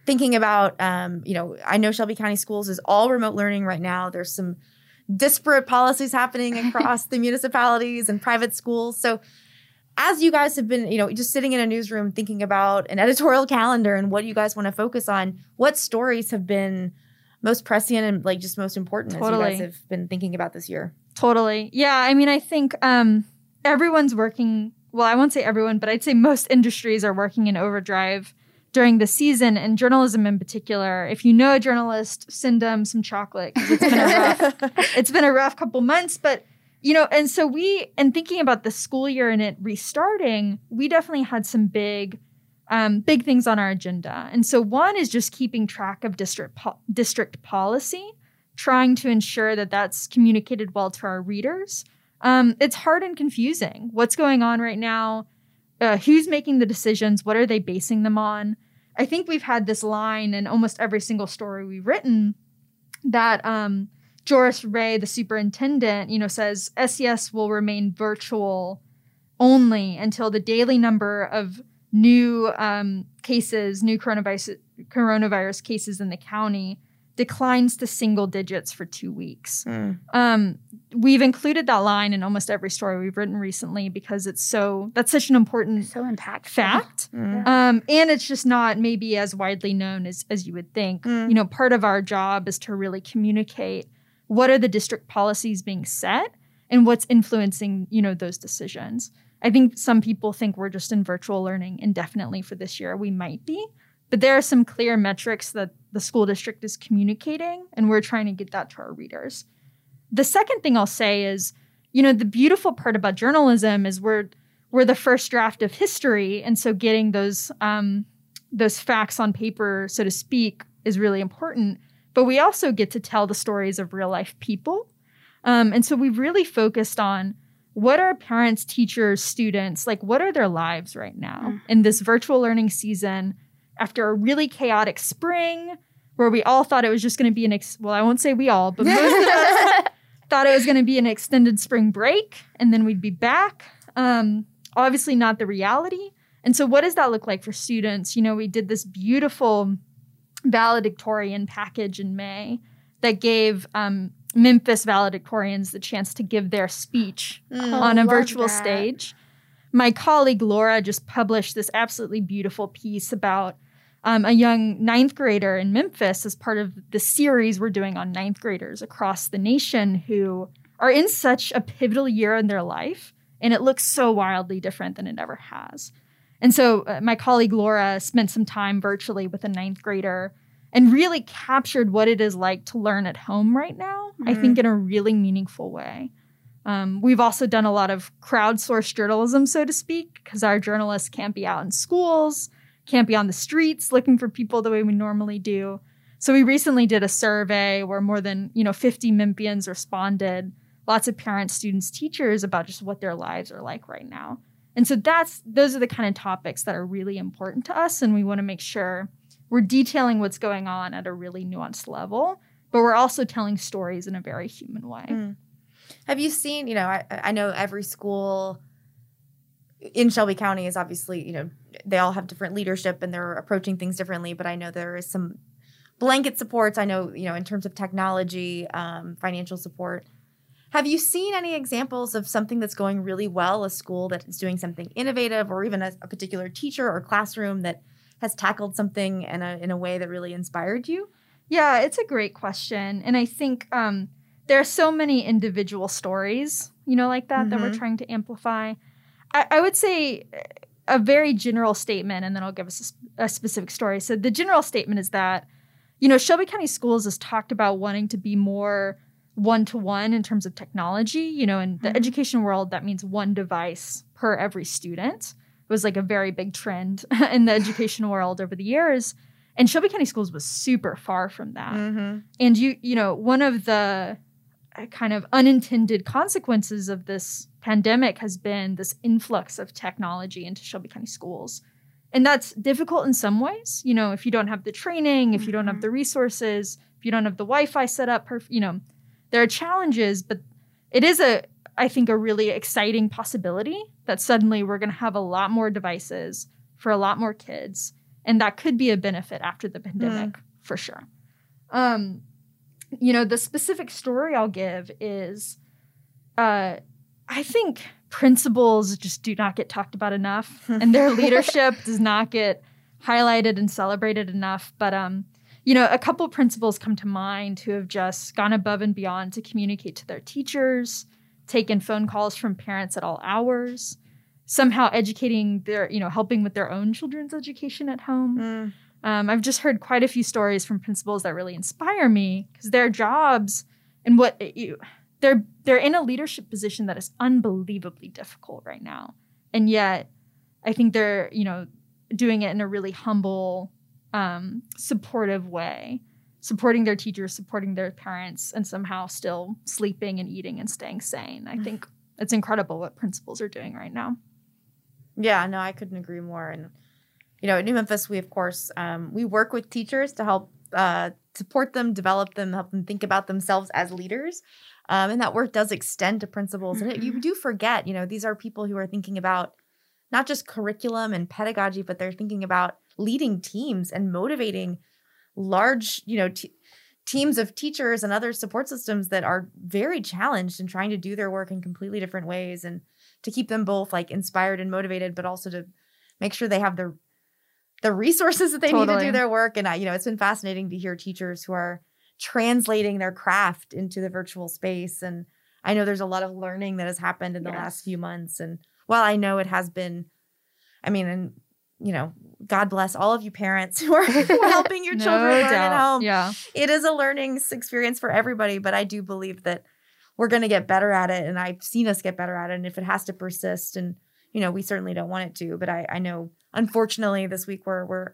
thinking about, um, you know, I know Shelby County Schools is all remote learning right now. There's some disparate policies happening across the municipalities and private schools. So, as you guys have been, you know, just sitting in a newsroom thinking about an editorial calendar and what you guys want to focus on, what stories have been most prescient and like just most important totally. as you guys have been thinking about this year? Totally. Yeah. I mean, I think um, everyone's working. Well, I won't say everyone, but I'd say most industries are working in overdrive during the season and journalism in particular. If you know a journalist, send them some chocolate because it's been a rough it's been a rough couple months. But you know, and so we and thinking about the school year and it restarting, we definitely had some big um, big things on our agenda. And so one is just keeping track of district po- district policy, trying to ensure that that's communicated well to our readers. Um, it's hard and confusing. What's going on right now? Uh, who's making the decisions? What are they basing them on? I think we've had this line in almost every single story we've written that um, Joris Ray, the superintendent, you know, says SCS will remain virtual only until the daily number of new um, cases, new coronavirus coronavirus cases in the county declines to single digits for two weeks. Mm. Um, we've included that line in almost every story we've written recently because it's so that's such an important so impactful fact, mm. um, and it's just not maybe as widely known as as you would think. Mm. You know, part of our job is to really communicate what are the district policies being set and what's influencing you know those decisions. I think some people think we're just in virtual learning indefinitely for this year. We might be, but there are some clear metrics that the school district is communicating, and we're trying to get that to our readers. The second thing I'll say is, you know, the beautiful part about journalism is we're we're the first draft of history, and so getting those um, those facts on paper, so to speak, is really important. But we also get to tell the stories of real life people, um, and so we've really focused on what are parents, teachers, students like? What are their lives right now mm. in this virtual learning season? After a really chaotic spring, where we all thought it was just going to be an ex- well, I won't say we all, but most of us thought it was going to be an extended spring break and then we'd be back. Um, obviously, not the reality. And so, what does that look like for students? You know, we did this beautiful valedictorian package in May that gave um, Memphis valedictorians the chance to give their speech mm, on a virtual that. stage. My colleague Laura just published this absolutely beautiful piece about um, a young ninth grader in Memphis as part of the series we're doing on ninth graders across the nation who are in such a pivotal year in their life. And it looks so wildly different than it ever has. And so uh, my colleague Laura spent some time virtually with a ninth grader and really captured what it is like to learn at home right now, mm-hmm. I think in a really meaningful way. Um, we've also done a lot of crowdsourced journalism, so to speak, because our journalists can't be out in schools can't be on the streets looking for people the way we normally do. So we recently did a survey where more than, you know, 50 Memphians responded, lots of parents, students, teachers about just what their lives are like right now. And so that's those are the kind of topics that are really important to us and we want to make sure we're detailing what's going on at a really nuanced level, but we're also telling stories in a very human way. Mm. Have you seen, you know, I, I know every school in Shelby County is obviously, you know, they all have different leadership and they're approaching things differently, but I know there is some blanket supports. I know, you know, in terms of technology, um, financial support. Have you seen any examples of something that's going really well, a school that is doing something innovative, or even a, a particular teacher or classroom that has tackled something in a, in a way that really inspired you? Yeah, it's a great question. And I think um, there are so many individual stories, you know, like that, mm-hmm. that we're mm-hmm. trying to amplify. I, I, would say a very general statement, and then I'll give us a, a specific story. So the general statement is that, you know, Shelby County Schools has talked about wanting to be more one to one in terms of technology. You know, in the mm-hmm. education world, that means one device per every student. It was like a very big trend in the education world over the years. And Shelby County Schools was super far from that. Mm-hmm. And you, you know, one of the kind of unintended consequences of this pandemic has been this influx of technology into Shelby County schools. And that's difficult in some ways. You know, if you don't have the training, if you don't have mm-hmm. the resources, if you don't have the Wi-Fi set up, perf- you know, there are challenges, but it is a I think a really exciting possibility that suddenly we're going to have a lot more devices for a lot more kids and that could be a benefit after the pandemic mm. for sure. Um you know, the specific story I'll give is uh I think principals just do not get talked about enough and their leadership does not get highlighted and celebrated enough, but um you know, a couple principals come to mind who have just gone above and beyond to communicate to their teachers, taken phone calls from parents at all hours, somehow educating their, you know, helping with their own children's education at home. Mm. Um, I've just heard quite a few stories from principals that really inspire me because their jobs and what you, they're they're in a leadership position that is unbelievably difficult right now, and yet I think they're you know doing it in a really humble um, supportive way, supporting their teachers, supporting their parents, and somehow still sleeping and eating and staying sane. I think it's incredible what principals are doing right now. Yeah, no, I couldn't agree more. And you know, at New Memphis, we of course um, we work with teachers to help uh, support them, develop them, help them think about themselves as leaders. Um, and that work does extend to principals. Mm-hmm. And it, you do forget, you know, these are people who are thinking about not just curriculum and pedagogy, but they're thinking about leading teams and motivating large, you know, t- teams of teachers and other support systems that are very challenged and trying to do their work in completely different ways and to keep them both like inspired and motivated but also to make sure they have the the resources that they totally. need to do their work and I, you know it's been fascinating to hear teachers who are translating their craft into the virtual space and I know there's a lot of learning that has happened in the yes. last few months and while I know it has been I mean and you know God bless all of you parents who are helping your no children learn at home. Yeah. It is a learning experience for everybody, but I do believe that we're going to get better at it. And I've seen us get better at it. And if it has to persist, and, you know, we certainly don't want it to, but I, I know, unfortunately, this week we're, we're,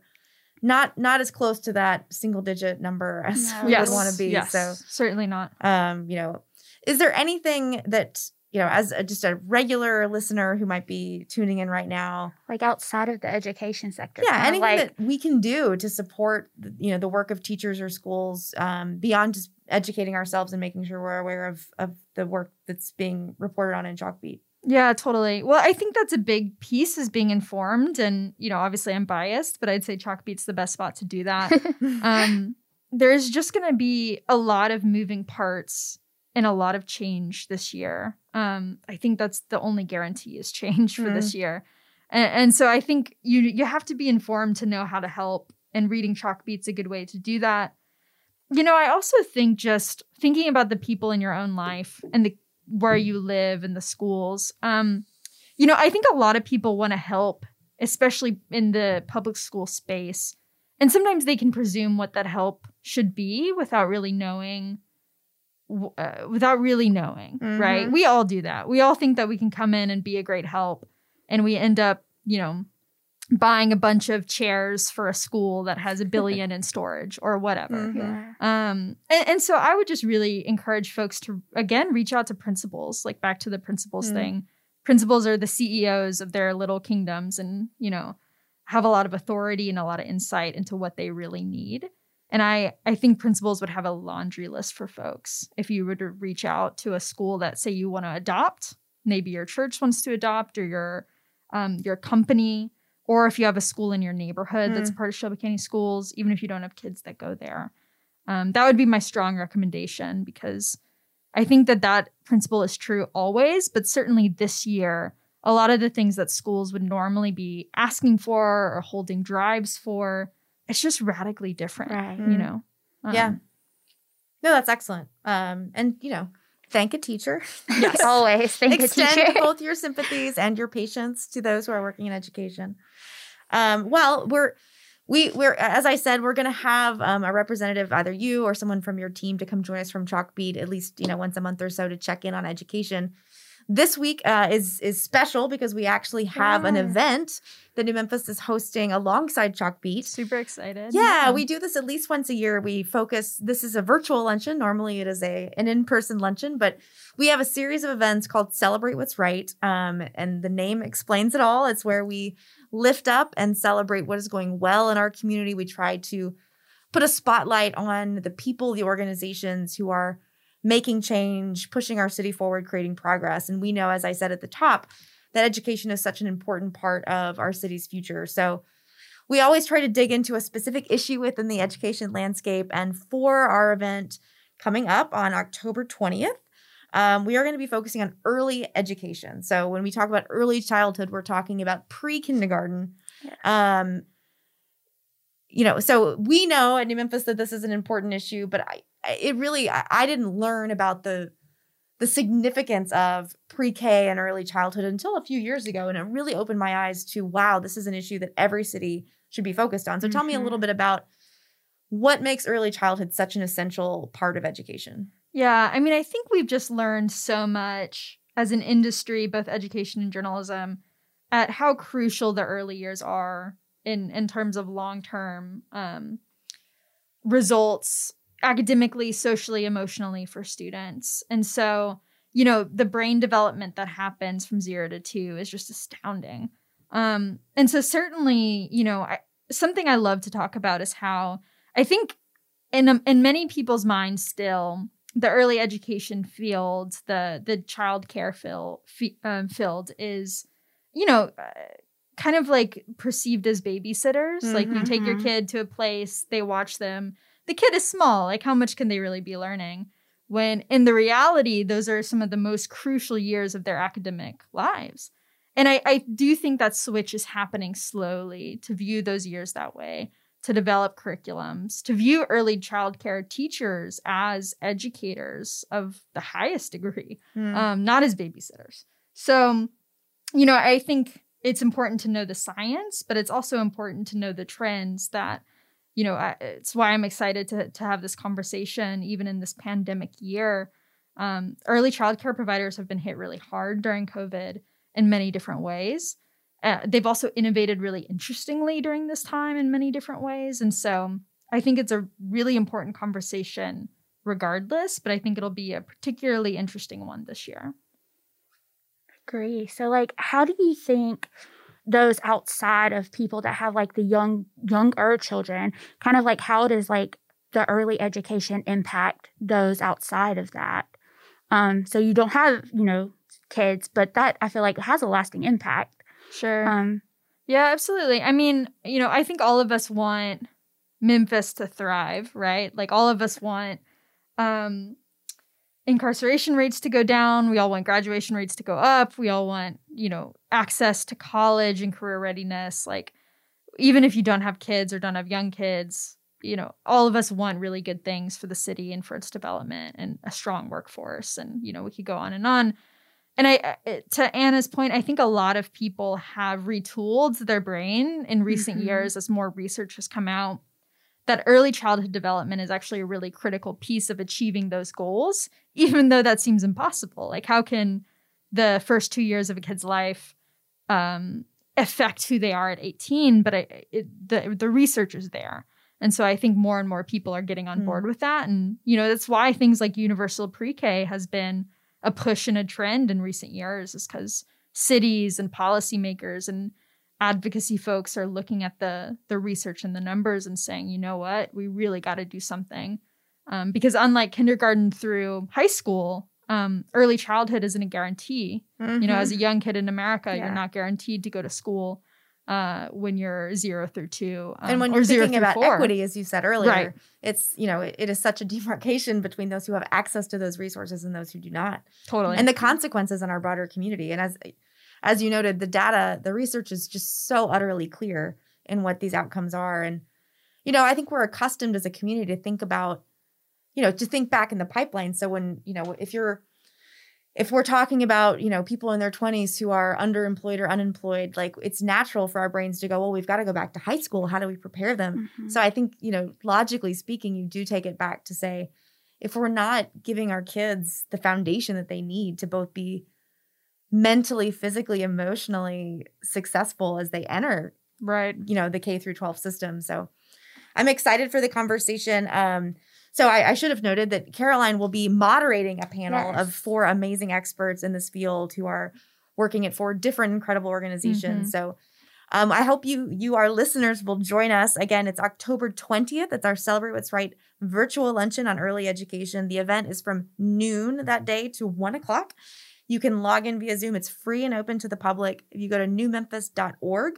not not as close to that single digit number as no. we yes. would want to be. Yes. So certainly not. Um, you know, is there anything that you know, as a, just a regular listener who might be tuning in right now, like outside of the education sector, yeah, anything like, that we can do to support, you know, the work of teachers or schools um, beyond just educating ourselves and making sure we're aware of of the work that's being reported on in Chalkbeat. Yeah, totally. Well, I think that's a big piece is being informed, and you know, obviously, I'm biased, but I'd say Chalkbeat's the best spot to do that. um, there's just going to be a lot of moving parts and a lot of change this year. Um, I think that's the only guarantee is change for mm. this year. And, and, so I think you you have to be informed to know how to help, and reading Chalkbeat's a good way to do that. You know, I also think just thinking about the people in your own life and the where you live and the schools. Um, you know, I think a lot of people want to help, especially in the public school space. And sometimes they can presume what that help should be without really knowing uh, without really knowing, mm-hmm. right? We all do that. We all think that we can come in and be a great help, and we end up, you know, buying a bunch of chairs for a school that has a billion in storage or whatever. Mhm. Um, and, and so I would just really encourage folks to again reach out to principals, like back to the principals Mm. thing. Principals are the CEOs of their little kingdoms, and you know have a lot of authority and a lot of insight into what they really need. And I I think principals would have a laundry list for folks if you were to reach out to a school that say you want to adopt, maybe your church wants to adopt or your um, your company, or if you have a school in your neighborhood that's part of Shelby County Schools, even if you don't have kids that go there. Um, that would be my strong recommendation because I think that that principle is true always, but certainly this year, a lot of the things that schools would normally be asking for or holding drives for, it's just radically different, Right. you know? Um, Yeah. No, that's excellent. Um, and you know, thank a teacher. Yes. Always thank a Extend teacher. both your sympathies and your patience to those who are working in education. Um, well, we're we we're as I said, we're gonna have um, a representative, either you or someone from your team, to come join us from Chalkbeat at least you know once a month or so to check in on education. This week uh, is is special because we actually have an event that New Memphis is hosting alongside Chalkbeat. Super excited. Yeah, we do this at least once a year. We focus. This is a virtual luncheon. Normally, it is a an in person luncheon, but we have a series of events called "Celebrate What's Right," um, and the name explains it all. It's where we lift up and celebrate what is going well in our community. We try to put a spotlight on the people, the organizations who are making change, pushing our city forward, creating progress. And we know, as I said at the top, that education is such an important part of our city's future. So we always try to dig into a specific issue within the education landscape. And for our event coming up on October 20th, um, we are going to be focusing on early education. So when we talk about early childhood, we're talking about pre kindergarten. Um, you know, so we know at New Memphis that this is an important issue, but I- it really, I, I didn't learn about the the significance of pre-K and early childhood until a few years ago, and it really opened my eyes to wow, this is an issue that every city should be focused on. So tell me a little bit about what makes early childhood such an essential part of education. Yeah, I mean, I think we've just learned so much as an industry, both education and journalism, at how crucial the early years are in in terms of long term um, results academically, socially, emotionally for students. And so, you know, the brain development that happens from zero to two is just astounding. Um, and so, certainly, you know, I, something I love to talk about is how I think in in many people's minds still the early education field, the the child care field, um, field is, you know, uh, kind of like perceived as babysitters. Like you take your Mhm. kid to a place, they watch them. The kid is small. Like how much can they really be learning? When in the reality, those are some of the most crucial years of their academic lives. And I, I do think that switch is happening slowly to view those years that way to develop curriculums, to view early childcare teachers as educators of the highest degree, um, not as babysitters. So, you know, I think it's important to know the science, but it's also important to know the trends that, you know, I, it's why I'm excited to, to have this conversation, even in this pandemic year. Um, early childcare providers have been hit really hard during COVID in many different ways. Uh, they've also innovated really interestingly during this time in many different ways. And so I think it's a really important conversation regardless, but I think it'll be a particularly interesting one this year. agree. So like how do you think those outside of people that have like the young younger children, kind of like how does like the early education impact those outside of that? Um, so you don't have, you know, kids, but that I feel like has a lasting impact. Sure. Um, Yeah, absolutely. I mean, you know, I think all of us want Memphis to thrive, right? Like all of us want um incarceration rates to go down, we all want graduation rates to go up, we all want, you know, access to college and career readiness. Like even if you don't have kids or don't have young kids, you know, all of us want really good things for the city and for its development and a strong workforce. And you know, we could go on and on. And I, to Anna's point, I think a lot of people have retooled their brain in recent Mhm. years as more research has come out that early childhood development is actually a really critical piece of achieving those goals, even though that seems impossible. Like, how can the first two years of a kid's life, um, affect who they are at 18, but I, it, the the research is there. And so I think more and more people are getting on Mm. board with that. And, you know, that's why things like universal pre K has been a push and a trend in recent years, is because cities and policymakers and advocacy folks are looking at the the research and the numbers and saying, you know what, we really got to do something. Um, because unlike kindergarten through high school, um, early childhood isn't a guarantee. You know, as a young kid in America, Yeah. you're not guaranteed to go to school uh, when you're zero through two, um, and when you're thinking about four. equity, as you said earlier, Right. it's you know it, it is such a demarcation between those who have access to those resources and those who do not, totally, and the consequences in our broader community. And as as you noted, the data, the research is just so utterly clear in what these outcomes are. And you know, I think we're accustomed as a community to think about, you know, to think back in the pipeline. So when you know, if you're if we're talking about you know people in their 20s who are underemployed or unemployed like it's natural for our brains to go well we've got to go back to high school how do we prepare them Mhm. so i think you know logically speaking you do take it back to say if we're not giving our kids the foundation that they need to both be mentally physically emotionally successful as they enter right. you know the K through 12 system. So I'm excited for the conversation. Um, so I, I should have noted that Caroline will be moderating a panel Yes. of four amazing experts in this field who are working at four different incredible organizations. Mhm. So um, I hope you you our listeners will join us again. It's October 20th. It's our Celebrate What's Right virtual luncheon on early education. The event is from noon that day to one o'clock. You can log in via Zoom. It's free and open to the public. If you go to newmemphis.org,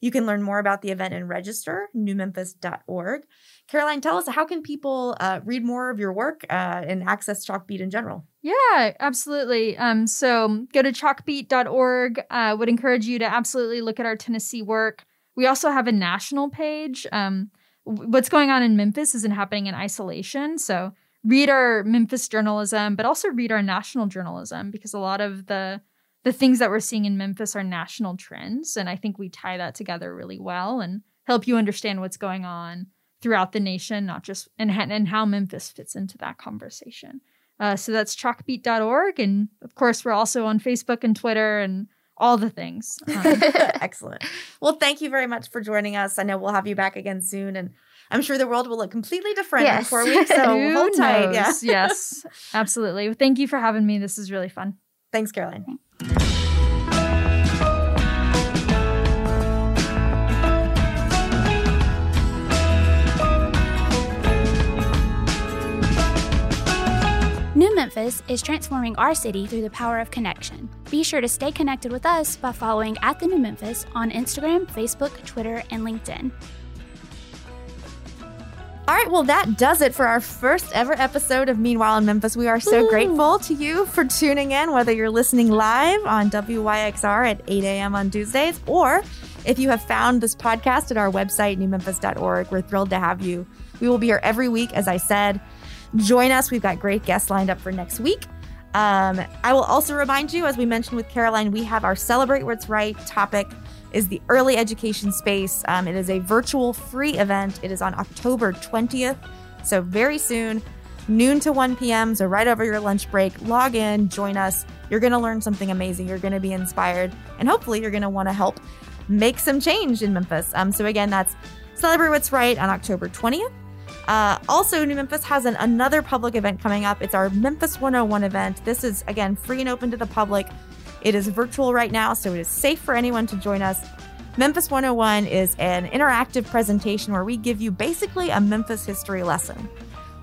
you can learn more about the event and register, newmemphis.org. Caroline, tell us how can people uh, read more of your work uh, and access Chalkbeat in general? Yeah, absolutely. Um, so go to chalkbeat.org. Uh, would encourage you to absolutely look at our Tennessee work. We also have a national page. Um, what's going on in Memphis isn't happening in isolation. So read our Memphis journalism, but also read our national journalism because a lot of the the things that we're seeing in Memphis are national trends, and I think we tie that together really well and help you understand what's going on throughout the nation, not just and and how Memphis fits into that conversation. Uh, so that's chalkbeat.org. And of course, we're also on Facebook and Twitter and all the things. Um, Excellent. Well, thank you very much for joining us. I know we'll have you back again soon, and I'm sure the world will look completely different in four weeks. So who hold tight. Yeah. yes, absolutely. Thank you for having me. This is really fun. Thanks, Caroline. New Memphis is transforming our city through the power of connection. Be sure to stay connected with us by following at the New Memphis on Instagram, Facebook, Twitter, and LinkedIn. All right, well, that does it for our first ever episode of Meanwhile in Memphis. We are so Woo. grateful to you for tuning in, whether you're listening live on WYXR at 8 a.m. on Tuesdays, or if you have found this podcast at our website, newmemphis.org. We're thrilled to have you. We will be here every week, as I said. Join us. We've got great guests lined up for next week. Um, I will also remind you, as we mentioned with Caroline, we have our Celebrate What's Right topic is the early education space. Um, it is a virtual free event. It is on October 20th, so very soon, noon to 1 p.m. So right over your lunch break, log in, join us. You're going to learn something amazing. You're going to be inspired, and hopefully, you're going to want to help make some change in Memphis. Um, so again, that's Celebrate What's Right on October 20th. Uh, also, New Memphis has an, another public event coming up. It's our Memphis 101 event. This is, again, free and open to the public. It is virtual right now, so it is safe for anyone to join us. Memphis 101 is an interactive presentation where we give you basically a Memphis history lesson.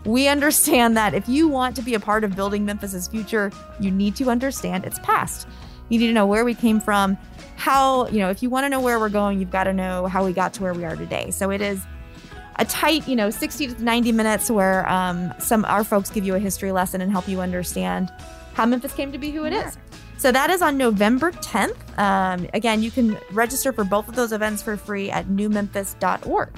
We understand that if you want to be a part of building Memphis's future, you need to understand its past. You need to know where we came from, how, you know, if you want to know where we're going, you've got to know how we got to where we are today. So it is a tight, you know, 60 to 90 minutes where um, some our folks give you a history lesson and help you understand how Memphis came to be who it is. So that is on November 10th. Um, again, you can register for both of those events for free at newmemphis.org.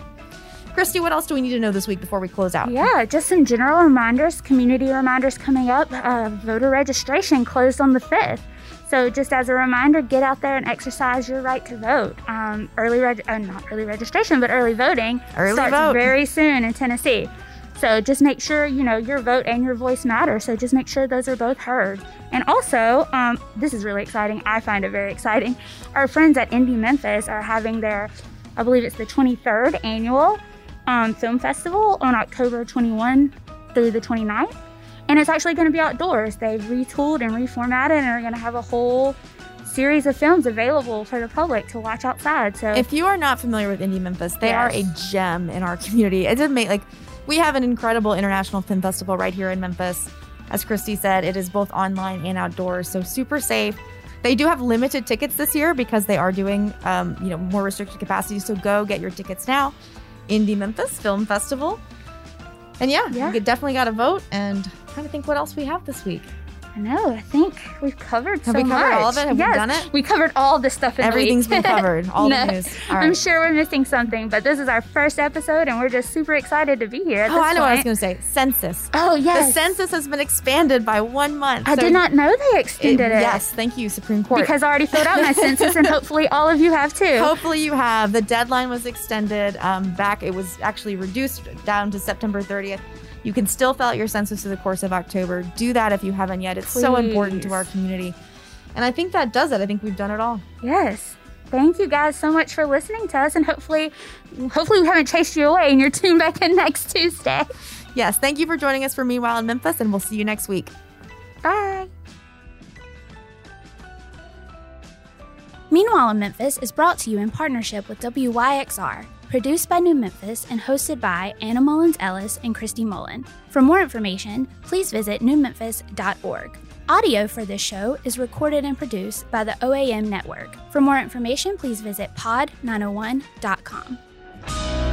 Christy, what else do we need to know this week before we close out? Yeah, just some general reminders, community reminders coming up. Uh, voter registration closed on the 5th. So, just as a reminder, get out there and exercise your right to vote. Um, early, reg- uh, not early registration, but early voting Early starts vote. very soon in Tennessee. So just make sure, you know, your vote and your voice matter. So just make sure those are both heard. And also, um, this is really exciting. I find it very exciting. Our friends at Indie Memphis are having their, I believe it's the 23rd annual um, film festival on October 21 through the 29th. And it's actually going to be outdoors. They've retooled and reformatted and are going to have a whole series of films available for the public to watch outside. So If you are not familiar with Indie Memphis, they are a gem in our community. It did make like we have an incredible international film festival right here in Memphis. As Christy said, it is both online and outdoors, so super safe. They do have limited tickets this year because they are doing, um, you know, more restricted capacity. So go get your tickets now. Indie Memphis Film Festival. And yeah, Yeah. you definitely got to vote. And kind of think what else we have this week. I know, I think we've covered Have so we covered much. all of it? Have we yes, done it? We covered all the stuff in Everything's the week. been covered. All No, the news. All I'm sure we're missing something, but this is our first episode, and we're just super excited to be here. Oh, I know what I was going to say. Census. Oh yes. The census has been expanded by one month. I So did not know they it- extended it. Yes, thank you, Supreme Court. because I already filled out my census, and hopefully all of you have too. hopefully you have. The deadline was extended um, back. It was actually reduced down to September 30th. You can still fill out your census through the course of October. Do that if you haven't yet. It's so important to our community. And I think that does it. I think we've done it all. Yes. Thank you guys so much for listening to us, and hopefully, hopefully we haven't chased you away, and you're tuned back in next Tuesday. Yes, thank you for joining us for Meanwhile in Memphis, and we'll see you next week. Bye. Meanwhile in Memphis is brought to you in partnership with WYXR, produced by New Memphis and hosted by Anna Mullins Ellis and Christy Mullen. For more information, please visit newmemphis.org. Audio for this show is recorded and produced by the OAM Network. For more information, please visit pod901.com.